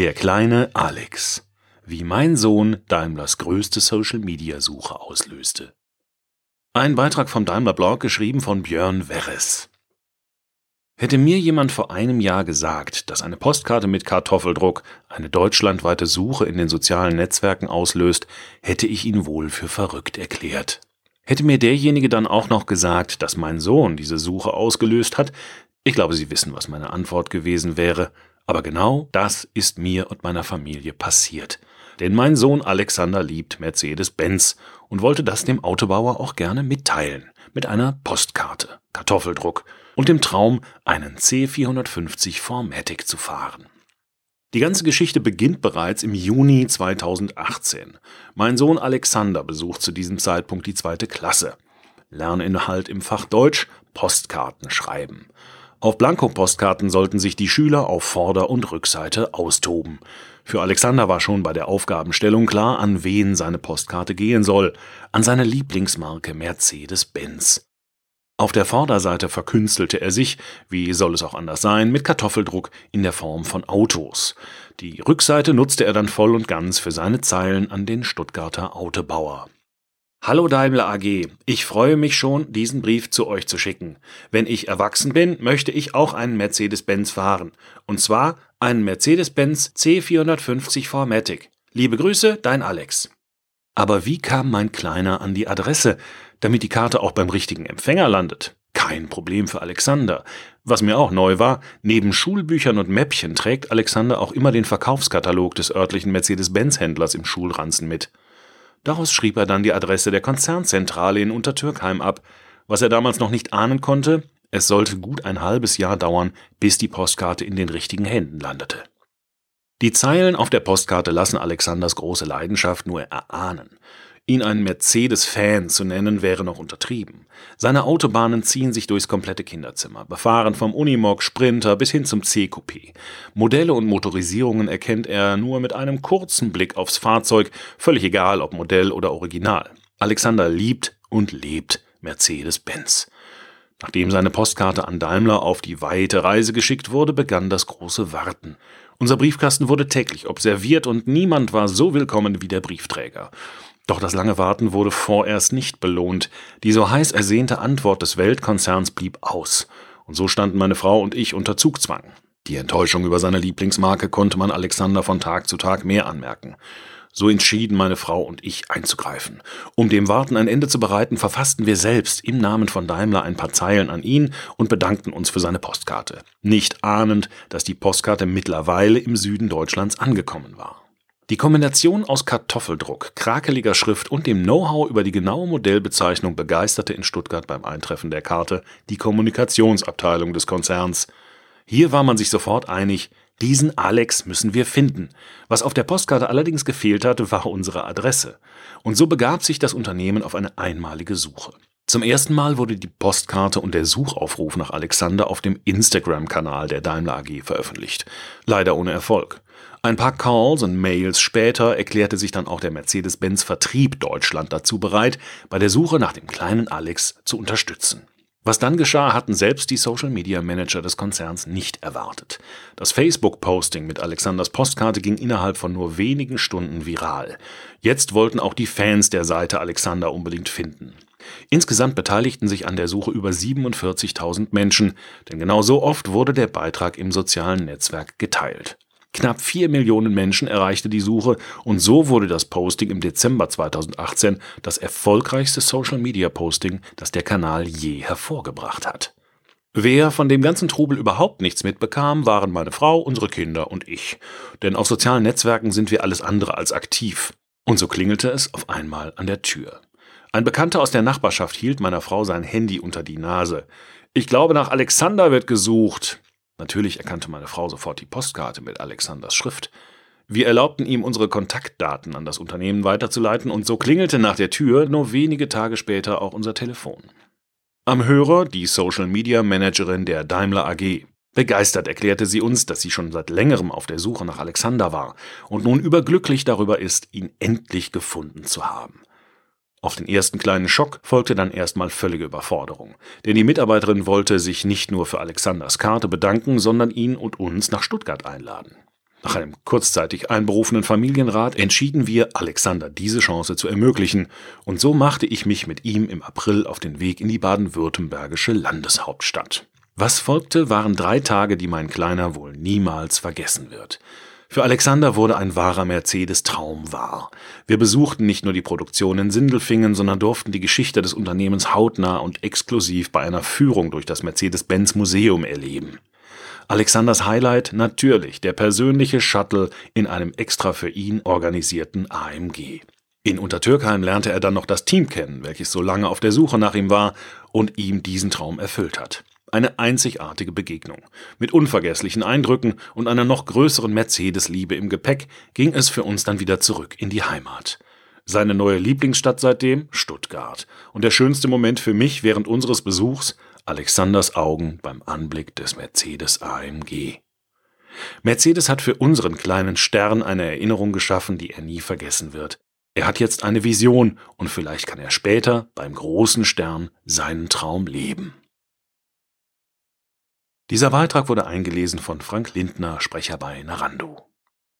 Der kleine Alex. Wie mein Sohn Daimlers größte Social-Media-Suche auslöste. Ein Beitrag vom Daimler Blog geschrieben von Björn Werres. Hätte mir jemand vor einem Jahr gesagt, dass eine Postkarte mit Kartoffeldruck eine deutschlandweite Suche in den sozialen Netzwerken auslöst, hätte ich ihn wohl für verrückt erklärt. Hätte mir derjenige dann auch noch gesagt, dass mein Sohn diese Suche ausgelöst hat, ich glaube, Sie wissen, was meine Antwort gewesen wäre. Aber genau das ist mir und meiner Familie passiert. Denn mein Sohn Alexander liebt Mercedes-Benz und wollte das dem Autobauer auch gerne mitteilen. Mit einer Postkarte, Kartoffeldruck und dem Traum, einen C450 Formatic zu fahren. Die ganze Geschichte beginnt bereits im Juni 2018. Mein Sohn Alexander besucht zu diesem Zeitpunkt die zweite Klasse. Lerninhalt im Fach Deutsch, Postkarten schreiben. Auf Blankopostkarten sollten sich die Schüler auf Vorder- und Rückseite austoben. Für Alexander war schon bei der Aufgabenstellung klar, an wen seine Postkarte gehen soll. An seine Lieblingsmarke Mercedes-Benz. Auf der Vorderseite verkünstelte er sich, wie soll es auch anders sein, mit Kartoffeldruck in der Form von Autos. Die Rückseite nutzte er dann voll und ganz für seine Zeilen an den Stuttgarter Autobauer. Hallo Daimler AG, ich freue mich schon, diesen Brief zu euch zu schicken. Wenn ich erwachsen bin, möchte ich auch einen Mercedes-Benz fahren. Und zwar einen Mercedes-Benz C450 Formatic. Liebe Grüße, dein Alex. Aber wie kam mein Kleiner an die Adresse, damit die Karte auch beim richtigen Empfänger landet? Kein Problem für Alexander. Was mir auch neu war, neben Schulbüchern und Mäppchen trägt Alexander auch immer den Verkaufskatalog des örtlichen Mercedes-Benz-Händlers im Schulranzen mit. Daraus schrieb er dann die Adresse der Konzernzentrale in Untertürkheim ab. Was er damals noch nicht ahnen konnte, es sollte gut ein halbes Jahr dauern, bis die Postkarte in den richtigen Händen landete. Die Zeilen auf der Postkarte lassen Alexanders große Leidenschaft nur erahnen. Ihn einen Mercedes-Fan zu nennen, wäre noch untertrieben. Seine Autobahnen ziehen sich durchs komplette Kinderzimmer, befahren vom Unimog Sprinter bis hin zum C-Coupé. Modelle und Motorisierungen erkennt er nur mit einem kurzen Blick aufs Fahrzeug, völlig egal ob Modell oder Original. Alexander liebt und lebt Mercedes-Benz. Nachdem seine Postkarte an Daimler auf die weite Reise geschickt wurde, begann das große Warten. Unser Briefkasten wurde täglich observiert und niemand war so willkommen wie der Briefträger. Doch das lange Warten wurde vorerst nicht belohnt. Die so heiß ersehnte Antwort des Weltkonzerns blieb aus. Und so standen meine Frau und ich unter Zugzwang. Die Enttäuschung über seine Lieblingsmarke konnte man Alexander von Tag zu Tag mehr anmerken. So entschieden meine Frau und ich einzugreifen. Um dem Warten ein Ende zu bereiten, verfassten wir selbst im Namen von Daimler ein paar Zeilen an ihn und bedankten uns für seine Postkarte. Nicht ahnend, dass die Postkarte mittlerweile im Süden Deutschlands angekommen war. Die Kombination aus Kartoffeldruck, krakeliger Schrift und dem Know-how über die genaue Modellbezeichnung begeisterte in Stuttgart beim Eintreffen der Karte die Kommunikationsabteilung des Konzerns. Hier war man sich sofort einig, diesen Alex müssen wir finden. Was auf der Postkarte allerdings gefehlt hatte, war unsere Adresse. Und so begab sich das Unternehmen auf eine einmalige Suche. Zum ersten Mal wurde die Postkarte und der Suchaufruf nach Alexander auf dem Instagram-Kanal der Daimler AG veröffentlicht. Leider ohne Erfolg. Ein paar Calls und Mails später erklärte sich dann auch der Mercedes-Benz Vertrieb Deutschland dazu bereit, bei der Suche nach dem kleinen Alex zu unterstützen. Was dann geschah, hatten selbst die Social Media Manager des Konzerns nicht erwartet. Das Facebook-Posting mit Alexanders Postkarte ging innerhalb von nur wenigen Stunden viral. Jetzt wollten auch die Fans der Seite Alexander unbedingt finden. Insgesamt beteiligten sich an der Suche über 47.000 Menschen, denn genau so oft wurde der Beitrag im sozialen Netzwerk geteilt. Knapp vier Millionen Menschen erreichte die Suche und so wurde das Posting im Dezember 2018 das erfolgreichste Social-Media-Posting, das der Kanal je hervorgebracht hat. Wer von dem ganzen Trubel überhaupt nichts mitbekam, waren meine Frau, unsere Kinder und ich. Denn auf sozialen Netzwerken sind wir alles andere als aktiv. Und so klingelte es auf einmal an der Tür. Ein Bekannter aus der Nachbarschaft hielt meiner Frau sein Handy unter die Nase. Ich glaube, nach Alexander wird gesucht. Natürlich erkannte meine Frau sofort die Postkarte mit Alexanders Schrift. Wir erlaubten ihm, unsere Kontaktdaten an das Unternehmen weiterzuleiten, und so klingelte nach der Tür nur wenige Tage später auch unser Telefon. Am Hörer die Social Media Managerin der Daimler AG. Begeistert erklärte sie uns, dass sie schon seit längerem auf der Suche nach Alexander war und nun überglücklich darüber ist, ihn endlich gefunden zu haben. Auf den ersten kleinen Schock folgte dann erstmal völlige Überforderung, denn die Mitarbeiterin wollte sich nicht nur für Alexanders Karte bedanken, sondern ihn und uns nach Stuttgart einladen. Nach einem kurzzeitig einberufenen Familienrat entschieden wir, Alexander diese Chance zu ermöglichen, und so machte ich mich mit ihm im April auf den Weg in die baden-württembergische Landeshauptstadt. Was folgte, waren drei Tage, die mein Kleiner wohl niemals vergessen wird. Für Alexander wurde ein wahrer Mercedes-Traum wahr. Wir besuchten nicht nur die Produktion in Sindelfingen, sondern durften die Geschichte des Unternehmens hautnah und exklusiv bei einer Führung durch das Mercedes-Benz-Museum erleben. Alexanders Highlight natürlich der persönliche Shuttle in einem extra für ihn organisierten AMG. In Untertürkheim lernte er dann noch das Team kennen, welches so lange auf der Suche nach ihm war und ihm diesen Traum erfüllt hat. Eine einzigartige Begegnung. Mit unvergesslichen Eindrücken und einer noch größeren Mercedes-Liebe im Gepäck ging es für uns dann wieder zurück in die Heimat. Seine neue Lieblingsstadt seitdem Stuttgart. Und der schönste Moment für mich während unseres Besuchs Alexanders Augen beim Anblick des Mercedes AMG. Mercedes hat für unseren kleinen Stern eine Erinnerung geschaffen, die er nie vergessen wird. Er hat jetzt eine Vision und vielleicht kann er später beim großen Stern seinen Traum leben. Dieser Beitrag wurde eingelesen von Frank Lindner, Sprecher bei Narando.